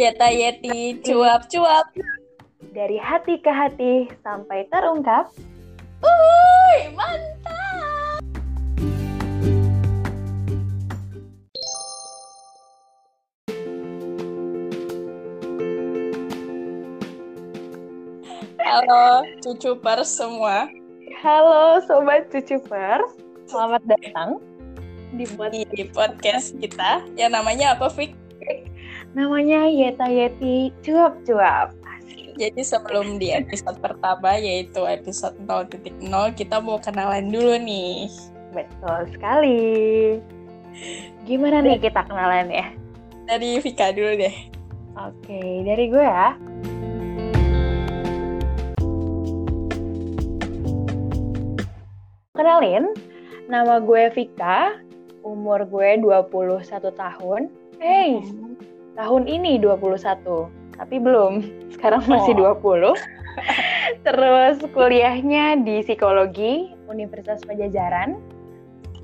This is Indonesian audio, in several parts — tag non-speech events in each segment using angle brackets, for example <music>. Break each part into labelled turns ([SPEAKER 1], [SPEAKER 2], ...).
[SPEAKER 1] Yeta Yeti, cuap-cuap.
[SPEAKER 2] Dari hati ke hati sampai terungkap.
[SPEAKER 1] Uhuy, mantap. Halo, cucupers semua.
[SPEAKER 2] Halo Sobat Cucupers, selamat datang di
[SPEAKER 1] di podcast kita yang namanya apa, Fik?
[SPEAKER 2] Namanya Yeta Yeti Cuap Cuap.
[SPEAKER 1] Jadi sebelum di episode pertama yaitu episode 0.0 kita mau kenalan dulu nih.
[SPEAKER 2] Betul sekali. Gimana nih kita kenalan ya?
[SPEAKER 1] Dari Vika dulu deh.
[SPEAKER 2] Oke, dari gue ya. Kenalin, nama gue Vika, umur gue 21 tahun. Hey, tahun ini 21, tapi belum. <laughs> Sekarang masih
[SPEAKER 1] Oh.
[SPEAKER 2] 20. <laughs> Terus kuliahnya di psikologi Universitas Pajajaran.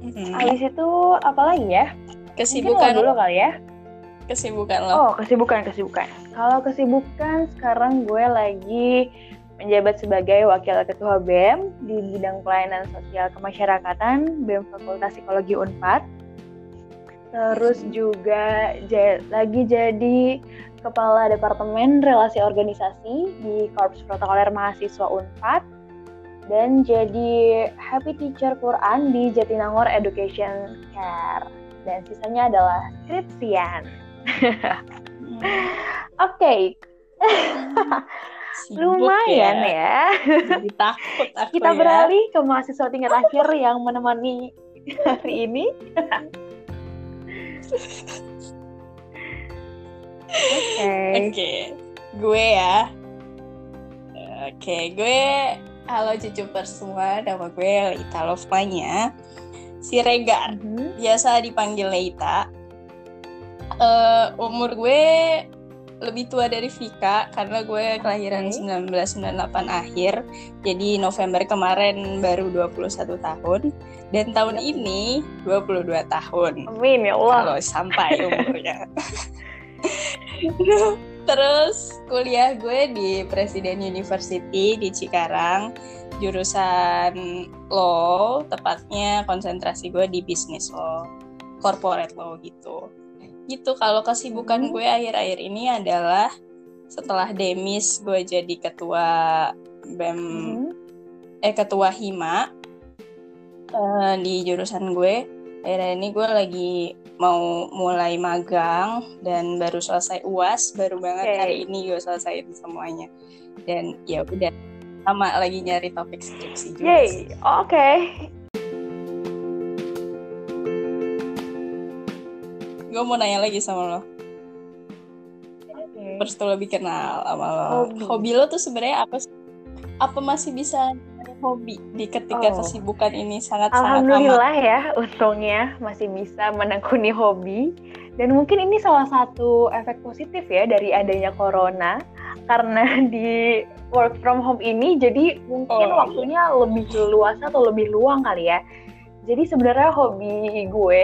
[SPEAKER 1] Mhm.
[SPEAKER 2] Habis itu apa lagi ya? Mungkin
[SPEAKER 1] Kesibukan
[SPEAKER 2] lo dulu kali ya.
[SPEAKER 1] kesibukan lo.
[SPEAKER 2] Oh, kesibukan, kesibukan. Kalau kesibukan sekarang gue lagi menjabat sebagai Wakil Ketua BEM di bidang pelayanan sosial kemasyarakatan BEM Fakultas Psikologi Unpad. Terus juga lagi jadi Kepala Departemen Relasi Organisasi di Korps Protokoler Mahasiswa Unpad dan jadi Happy Teacher Quran di Jatinangor Education Care. Dan sisanya adalah skripsian.
[SPEAKER 1] Hmm. <laughs>
[SPEAKER 2] Oke, <laughs> lumayan ya.
[SPEAKER 1] Jadi takut aku
[SPEAKER 2] Kita
[SPEAKER 1] ya.
[SPEAKER 2] beralih ke mahasiswa tingkat akhir yang menemani hari ini. <laughs> Oke.
[SPEAKER 1] Oke, gue ya. Oke, gue halo cucupers semua, nama gue Leita Lovmanya. Si Regar,
[SPEAKER 2] Mhm.
[SPEAKER 1] biasa dipanggil Leita. Eh, umur gue lebih tua dari Vika karena gue kelahiran
[SPEAKER 2] Oke.
[SPEAKER 1] 1998 akhir. Jadi November kemarin baru 21 tahun dan tahun ini 22 tahun.
[SPEAKER 2] Amin ya Allah.
[SPEAKER 1] kalau sampai umurnya. <laughs> Terus kuliah gue di Presiden University di Cikarang, jurusan law, tepatnya konsentrasi gue di bisnis law, corporate law gitu. Gitu kalau kesibukan
[SPEAKER 2] Hmm.
[SPEAKER 1] gue akhir-akhir ini adalah setelah demis gue jadi ketua BEM
[SPEAKER 2] Mhm.
[SPEAKER 1] eh ketua hima eh, di jurusan gue akhirnya ini gue lagi mau mulai magang dan baru selesai uas baru banget
[SPEAKER 2] Oke.
[SPEAKER 1] hari ini gue selesaiin semuanya dan ya udah sama lagi nyari topik skripsi juga.
[SPEAKER 2] Yay, oke.
[SPEAKER 1] Gue mau nanya lagi sama lo
[SPEAKER 2] Oke.
[SPEAKER 1] terus tuh lebih kenal sama lo
[SPEAKER 2] Hobi.
[SPEAKER 1] hobi lo tuh sebenarnya apa sih? apa masih bisa hobi di ketika
[SPEAKER 2] Oh.
[SPEAKER 1] kesibukan ini sangat sangat amat
[SPEAKER 2] Alhamdulillah ya, untungnya masih bisa menekuni hobi. Dan mungkin ini salah satu efek positif ya dari adanya corona. Karena <laughs> di work from home ini jadi mungkin
[SPEAKER 1] Oh,
[SPEAKER 2] waktunya lebih luas atau lebih luang kali ya. Jadi sebenarnya hobi gue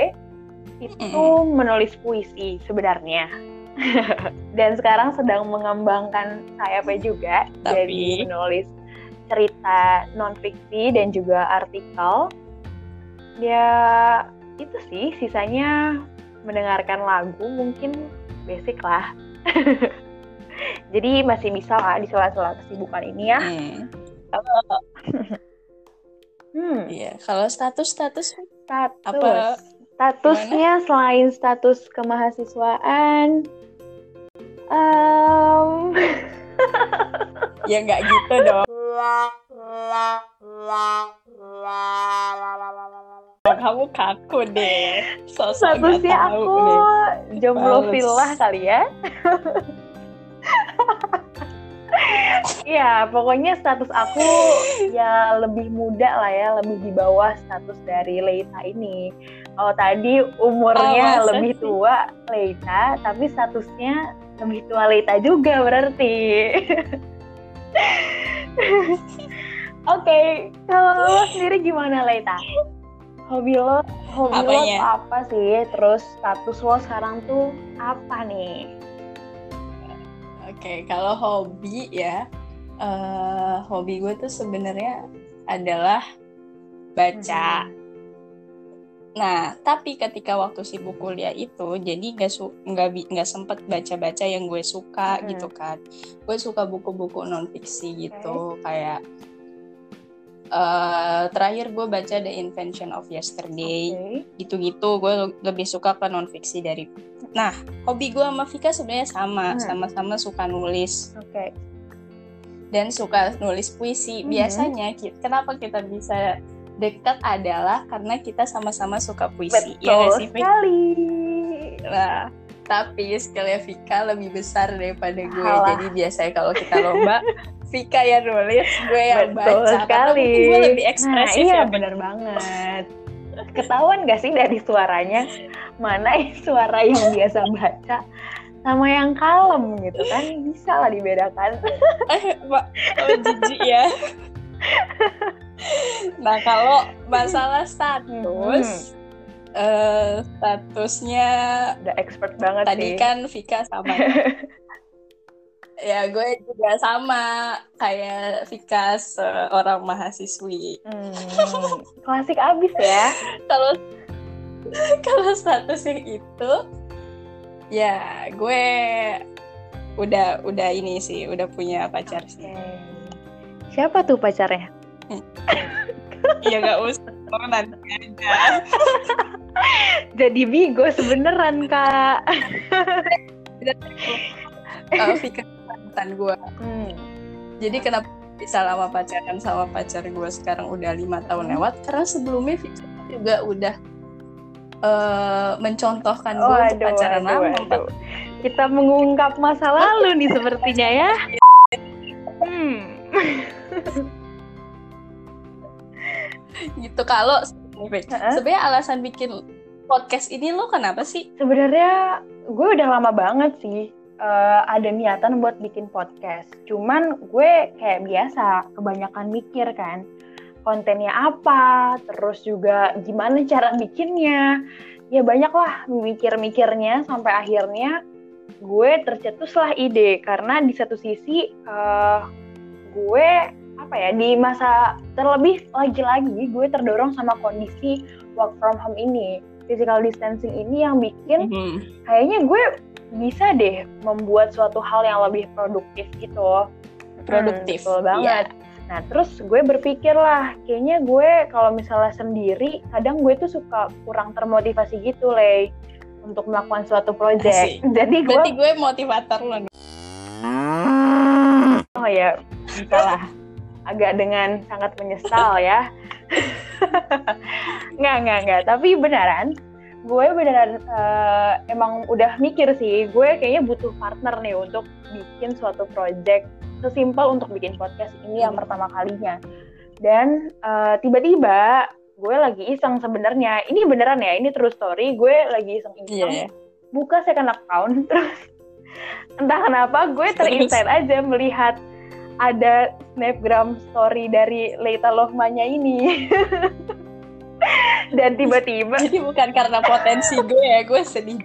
[SPEAKER 2] itu menulis puisi sebenarnya. <laughs> Dan sekarang sedang mengembangkan sayapnya juga
[SPEAKER 1] Tapi-
[SPEAKER 2] jadi menulis cerita non fiksi dan juga artikel. Ya itu sih sisanya mendengarkan lagu mungkin basic lah. <laughs> Jadi masih bisa lah di sela-sela kesibukan ini ya.
[SPEAKER 1] Hmm, <laughs>
[SPEAKER 2] Hmm,
[SPEAKER 1] iya kalau status status
[SPEAKER 2] status.
[SPEAKER 1] Apa-
[SPEAKER 2] Statusnya selain status kemahasiswaan, em,
[SPEAKER 1] ya nggak gitu dong <laughs> kamu kaku deh sosok
[SPEAKER 2] statusnya aku
[SPEAKER 1] deh.
[SPEAKER 2] jomblo villa kali ya. Iya, pokoknya status aku ya lebih muda lah ya, lebih di bawah status dari Leita ini. Oh tadi umurnya
[SPEAKER 1] Oh,
[SPEAKER 2] lebih
[SPEAKER 1] sih?
[SPEAKER 2] tua Leita, tapi statusnya lebih tua Leita juga berarti. <laughs> Oke, kalau lo <laughs> sendiri gimana Leita? Hobi lo, hobi lo apa sih? Terus status lo sekarang tuh apa nih?
[SPEAKER 1] Oke, kalau hobi ya, eh, hobi gue tuh sebenarnya adalah baca.
[SPEAKER 2] Mhm.
[SPEAKER 1] Nah, tapi ketika waktu sibuk kuliah itu, jadi nggak su nggak nggak sempet baca-baca yang gue suka
[SPEAKER 2] Mhm.
[SPEAKER 1] gitu kan. Gue suka buku-buku non fiksi gitu, kayak eh, terakhir gue baca The Invention of Yesterday,
[SPEAKER 2] Oke.
[SPEAKER 1] gitu-gitu. Gue le- lebih suka ke non fiksi dari. Nah, hobi gue sama Vika sebenarnya sama,
[SPEAKER 2] Hmm.
[SPEAKER 1] sama-sama suka nulis
[SPEAKER 2] Oke.
[SPEAKER 1] dan suka nulis puisi.
[SPEAKER 2] Mhm.
[SPEAKER 1] Biasanya kenapa kita bisa dekat adalah karena kita sama-sama suka puisi. Ya
[SPEAKER 2] Betul
[SPEAKER 1] sih, Vika?
[SPEAKER 2] sekali.
[SPEAKER 1] Nah, tapi skillnya Vika lebih besar daripada gue.
[SPEAKER 2] Alah.
[SPEAKER 1] Jadi biasanya kalau kita lomba, <laughs> Vika yang nulis, gue yang
[SPEAKER 2] Betul
[SPEAKER 1] baca.
[SPEAKER 2] Sekali.
[SPEAKER 1] gue lebih ekspresif
[SPEAKER 2] nah, iya
[SPEAKER 1] ya.
[SPEAKER 2] bener banget. Ketahuan gak sih dari suaranya mana suara yang biasa baca sama yang kalem gitu kan bisa lah dibedakan.
[SPEAKER 1] Eh, Pak, oh, jijik ya. <laughs> nah, kalau masalah status, eh, statusnya
[SPEAKER 2] Udah expert banget
[SPEAKER 1] tadi
[SPEAKER 2] sih.
[SPEAKER 1] kan Vika sama. ya, <laughs> gue juga sama kayak Vika seorang mahasiswi.
[SPEAKER 2] Hmm, <laughs> klasik abis ya.
[SPEAKER 1] kalau kalau statusnya itu ya gue udah udah ini sih udah punya pacar sih
[SPEAKER 2] Oke. Siapa tuh pacarnya?
[SPEAKER 1] Ya nggak usah oh, nanti aja <laughs>
[SPEAKER 2] Jadi bigo sebeneran kak. <laughs>
[SPEAKER 1] uh, Vika mantan gue
[SPEAKER 2] Hmm.
[SPEAKER 1] jadi kenapa bisa lama pacaran sama pacar gue sekarang udah lima tahun
[SPEAKER 2] Hmm.
[SPEAKER 1] lewat karena sebelumnya Vika juga udah eh, mencontohkan gue untuk
[SPEAKER 2] Waduh,
[SPEAKER 1] pacaran
[SPEAKER 2] waduh,
[SPEAKER 1] lama
[SPEAKER 2] waduh. Kita mengungkap masa lalu nih sepertinya ya.
[SPEAKER 1] Gitu. Kalau sebenarnya alasan bikin podcast ini lo kenapa sih?
[SPEAKER 2] Sebenarnya gue udah lama banget sih eh, ada niatan buat bikin podcast. Cuman gue kayak biasa kebanyakan mikir kan kontennya apa, terus juga gimana cara bikinnya. Ya banyak lah mikir-mikirnya sampai akhirnya gue tercetuslah ide. Karena di satu sisi eh, gue apa ya di masa terlebih lagi-lagi gue terdorong sama kondisi work from home ini physical distancing ini yang bikin
[SPEAKER 1] Mhm.
[SPEAKER 2] kayaknya gue bisa deh membuat suatu hal yang lebih produktif gitu.
[SPEAKER 1] Produktif,
[SPEAKER 2] Hmm, betul banget. Nah, terus gue berpikir lah, kayaknya gue kalau misalnya sendiri, kadang gue tuh suka kurang termotivasi gitu, Lay, untuk melakukan suatu project.
[SPEAKER 1] Asik. <laughs>
[SPEAKER 2] Jadi gue,
[SPEAKER 1] berarti gue motivator lo nih.
[SPEAKER 2] oh ya, bisa lah. Agak dengan sangat menyesal ya. <laughs> nggak, nggak, nggak. Tapi beneran, gue beneran eh, emang udah mikir sih, gue kayaknya butuh partner nih untuk bikin suatu project sesimpel untuk bikin podcast ini yang pertama kalinya. Dan eh, tiba-tiba gue lagi iseng sebenarnya, ini beneran ya, ini true story, gue lagi iseng-iseng
[SPEAKER 1] ya.
[SPEAKER 2] buka second account <laughs> terus entah kenapa gue terinsight aja melihat ada snapgram story dari Leita Lohmanya ini <laughs> dan tiba-tiba
[SPEAKER 1] Jadi bukan karena potensi gue ya, gue sedih.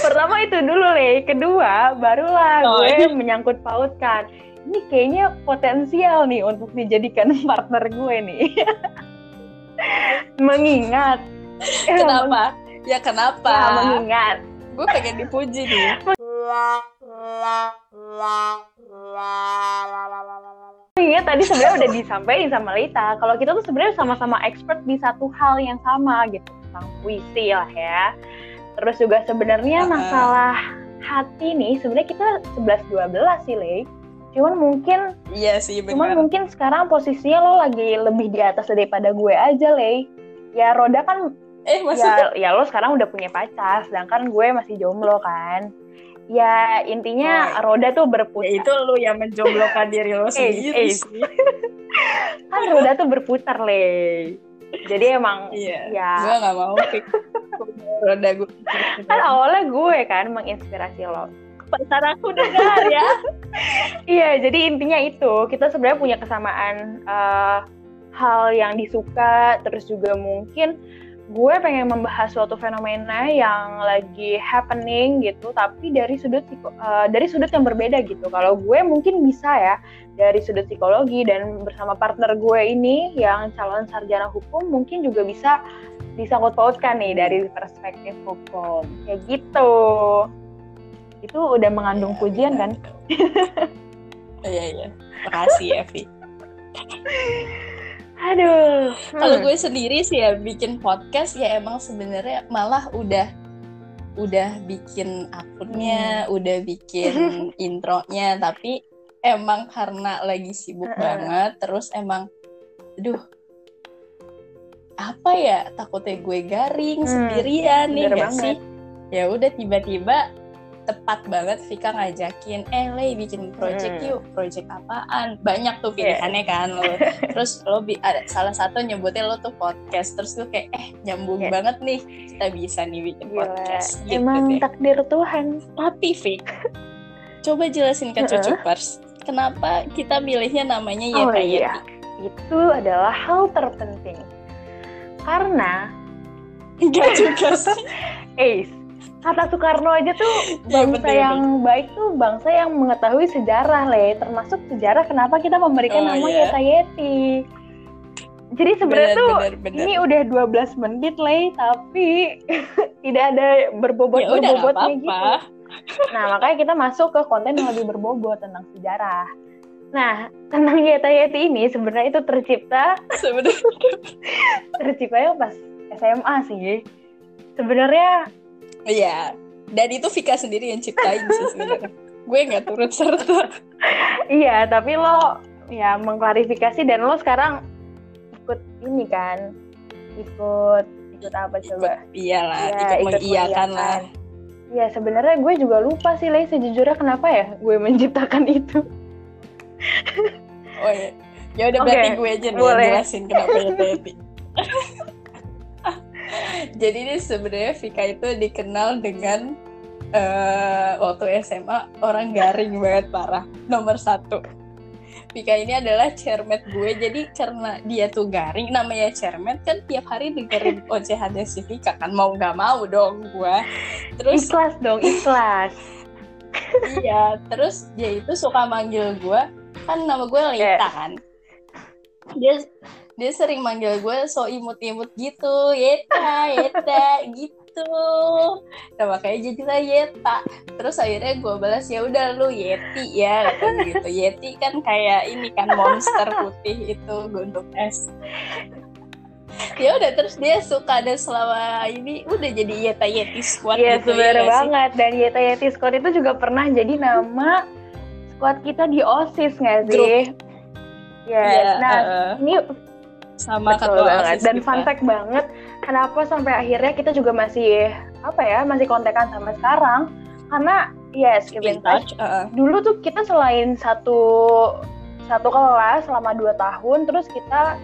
[SPEAKER 2] pertama itu dulu Le kedua barulah
[SPEAKER 1] Oh,
[SPEAKER 2] gue
[SPEAKER 1] iya.
[SPEAKER 2] menyangkut pautkan ini kayaknya potensial nih untuk dijadikan <laughs> partner gue nih mengingat
[SPEAKER 1] Kenapa? Ya kenapa?
[SPEAKER 2] ya, mengingat
[SPEAKER 1] Gue pengen dipuji nih.
[SPEAKER 2] Iya tadi sebenarnya udah disampaikan sama Lita kalau kita tuh sebenarnya sama-sama expert di satu hal yang sama gitu tentang puisi lah ya. Terus juga sebenarnya
[SPEAKER 1] Uh-uh.
[SPEAKER 2] masalah hati nih sebenarnya kita 11 12 sih Le. Cuman mungkin
[SPEAKER 1] Iya sih
[SPEAKER 2] cuman
[SPEAKER 1] benar.
[SPEAKER 2] mungkin sekarang posisinya lo lagi lebih di atas daripada gue aja Le. Ya Roda kan
[SPEAKER 1] Eh maksudnya
[SPEAKER 2] ya ya lo sekarang udah punya pacar sedangkan gue masih jomblo kan. Ya intinya
[SPEAKER 1] Oh,
[SPEAKER 2] Roda tuh
[SPEAKER 1] ya
[SPEAKER 2] berputar.
[SPEAKER 1] itu lu yang menjomblokan <laughs> diri lo sendiri
[SPEAKER 2] eh.
[SPEAKER 1] sih. <laughs>
[SPEAKER 2] kan roda tuh berputar le jadi emang
[SPEAKER 1] Iya.
[SPEAKER 2] ya
[SPEAKER 1] Gue gak mau fix roda gue.
[SPEAKER 2] kan awalnya gue kan menginspirasi lo
[SPEAKER 1] Pacar aku dengar ya. <laughs>
[SPEAKER 2] iya jadi intinya itu kita sebenarnya punya kesamaan eh, hal yang disuka terus juga mungkin gue pengen membahas suatu fenomena yang lagi happening gitu tapi dari sudut uh, dari sudut yang berbeda gitu. Kalau gue mungkin bisa ya dari sudut psikologi dan bersama partner gue ini yang calon sarjana hukum mungkin juga bisa disangkut pautkan nih dari perspektif hukum. Kayak gitu. Itu udah mengandung ya, pujian kan? <laughs>
[SPEAKER 1] Iya iya. Makasih Evi <laughs>
[SPEAKER 2] Aduh.
[SPEAKER 1] Kalau hmm. gue sendiri sih ya bikin podcast ya emang sebenarnya malah udah udah bikin akunnya, hmm. udah bikin <laughs> intronya, tapi emang karena lagi sibuk uh banget, terus emang, aduh, apa ya takutnya gue garing hmm, sendirian nih gak sih? Ya udah tiba-tiba tepat banget Vika ngajakin eh Lei bikin project hmm. yuk project apaan banyak tuh iya. pilihannya yeah. kan lo <laughs> terus lo bi ada salah satu nyebutnya lo tuh podcast terus tuh kayak eh nyambung yeah. banget nih kita bisa nih bikin Gila. podcast
[SPEAKER 2] gitu emang deh. takdir Tuhan
[SPEAKER 1] tapi Vik coba jelasin ke cucu pers kenapa kita milihnya namanya oh, Yeta iya.
[SPEAKER 2] itu adalah hal terpenting karena
[SPEAKER 1] enggak juga <laughs> sih
[SPEAKER 2] Ace kata Soekarno aja tuh <laughs> iya, bangsa ya, yang baik tuh bangsa yang mengetahui sejarah le termasuk sejarah kenapa kita memberikan oh, nama yeah. Yeta Yeti. Jadi sebenarnya tuh bener, bener. ini udah 12 menit le tapi <laughs> tidak ada berbobot ya, berbobotnya gitu. <laughs> nah makanya kita masuk ke konten yang lebih berbobot tentang sejarah. Nah, tentang Yeta Yeti ini sebenarnya itu tercipta sebenarnya. terciptanya pas SMA sih. Sebenarnya
[SPEAKER 1] Iya. Dan itu Vika sendiri yang ciptain sih sebenarnya. Gue nggak turut serta.
[SPEAKER 2] iya, tapi lo ya mengklarifikasi dan lo sekarang ikut ini kan, ikut ikut apa coba?
[SPEAKER 1] Ikut, iyalah, ya, ikut, ikut mengiyakan lah.
[SPEAKER 2] Ya sebenarnya gue juga lupa sih, Lay sejujurnya kenapa ya gue menciptakan itu.
[SPEAKER 1] oh iya. Ya udah okay. berarti gue aja nih jelasin kenapa ya. <laughs> Jadi ini sebenarnya Vika itu dikenal dengan uh, waktu SMA orang garing banget parah. Nomor satu. Vika ini adalah cermet gue jadi karena dia tuh garing namanya cermet kan tiap hari dengerin <laughs> ocehannya si Vika kan mau nggak mau dong gue
[SPEAKER 2] terus ikhlas dong ikhlas. <laughs>
[SPEAKER 1] Iya terus dia itu suka manggil gue kan nama gue Lita yeah. kan? Dia dia sering manggil gue so imut-imut gitu. Yeta Yeta gitu. Nah makanya jadilah Yeta. Terus akhirnya gue balas ya udah lu Yeti ya gitu. Yeti kan kayak ini kan monster putih itu untuk es. Ya udah terus dia suka dan selama ini udah jadi Yeta Yeti Squad
[SPEAKER 2] Iya gitu, sebenarnya ya banget. Dan Yeta Yeti Squad itu juga pernah jadi nama squad kita di OSIS nggak sih? Grup. Yes. Yeah, nah, uh, ini
[SPEAKER 1] sama Betul banget.
[SPEAKER 2] dan kita. fun fact banget kenapa sampai akhirnya kita juga masih apa ya masih kontekan sampai sekarang? Karena yes keep in touch, Uh. dulu tuh kita selain satu satu kelas selama dua tahun terus kita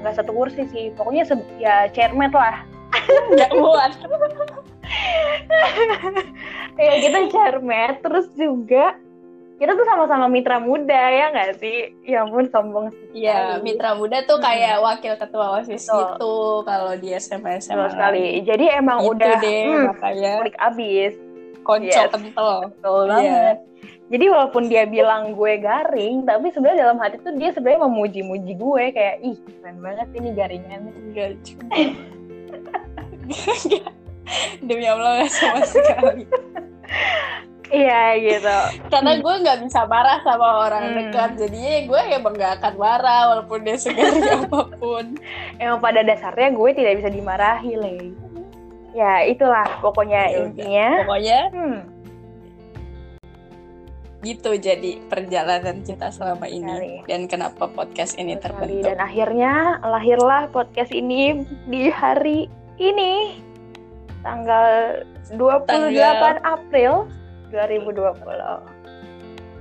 [SPEAKER 2] nggak satu kursi sih. Pokoknya ya chairman lah. <laughs>
[SPEAKER 1] Nggak buat <laughs>
[SPEAKER 2] ya kita chairman. Terus juga kita tuh sama-sama mitra muda ya nggak sih? Ya ampun sombong
[SPEAKER 1] sih. Iya, mitra muda tuh kayak hmm. wakil ketua OSIS gitu kalau di SMA SMA.
[SPEAKER 2] Betul sekali. Jadi emang gitu udah
[SPEAKER 1] deh, hmm, makanya
[SPEAKER 2] kulik abis.
[SPEAKER 1] Konco yes. kental.
[SPEAKER 2] Betul yeah. banget. Jadi walaupun dia bilang gue garing, tapi sebenarnya dalam hati tuh dia sebenarnya memuji-muji gue kayak ih keren banget ini garingan.
[SPEAKER 1] Juga. <laughs> Demi Allah gak sama sekali. <laughs>
[SPEAKER 2] Iya gitu.
[SPEAKER 1] Karena gue nggak bisa marah sama orang hmm. dekat, jadinya gue emang gak akan marah walaupun dia segaring <laughs> apa pun.
[SPEAKER 2] Emang pada dasarnya gue tidak bisa dimarahi, Le. Ya itulah pokoknya ya intinya.
[SPEAKER 1] Pokoknya. Hmm. Gitu jadi perjalanan kita selama ini Sekali. dan kenapa podcast ini Sekali. terbentuk.
[SPEAKER 2] Dan akhirnya lahirlah podcast ini di hari ini tanggal 28 tanggal... April 2020.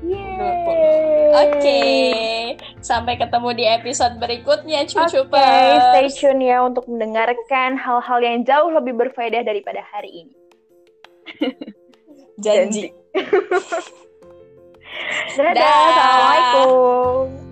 [SPEAKER 1] Oke, okay. sampai ketemu di episode berikutnya, cucu
[SPEAKER 2] okay, stay tune ya untuk mendengarkan hal-hal yang jauh lebih berfaedah daripada hari ini.
[SPEAKER 1] Janji. <laughs>
[SPEAKER 2] Dadah, Dadah. Assalamualaikum.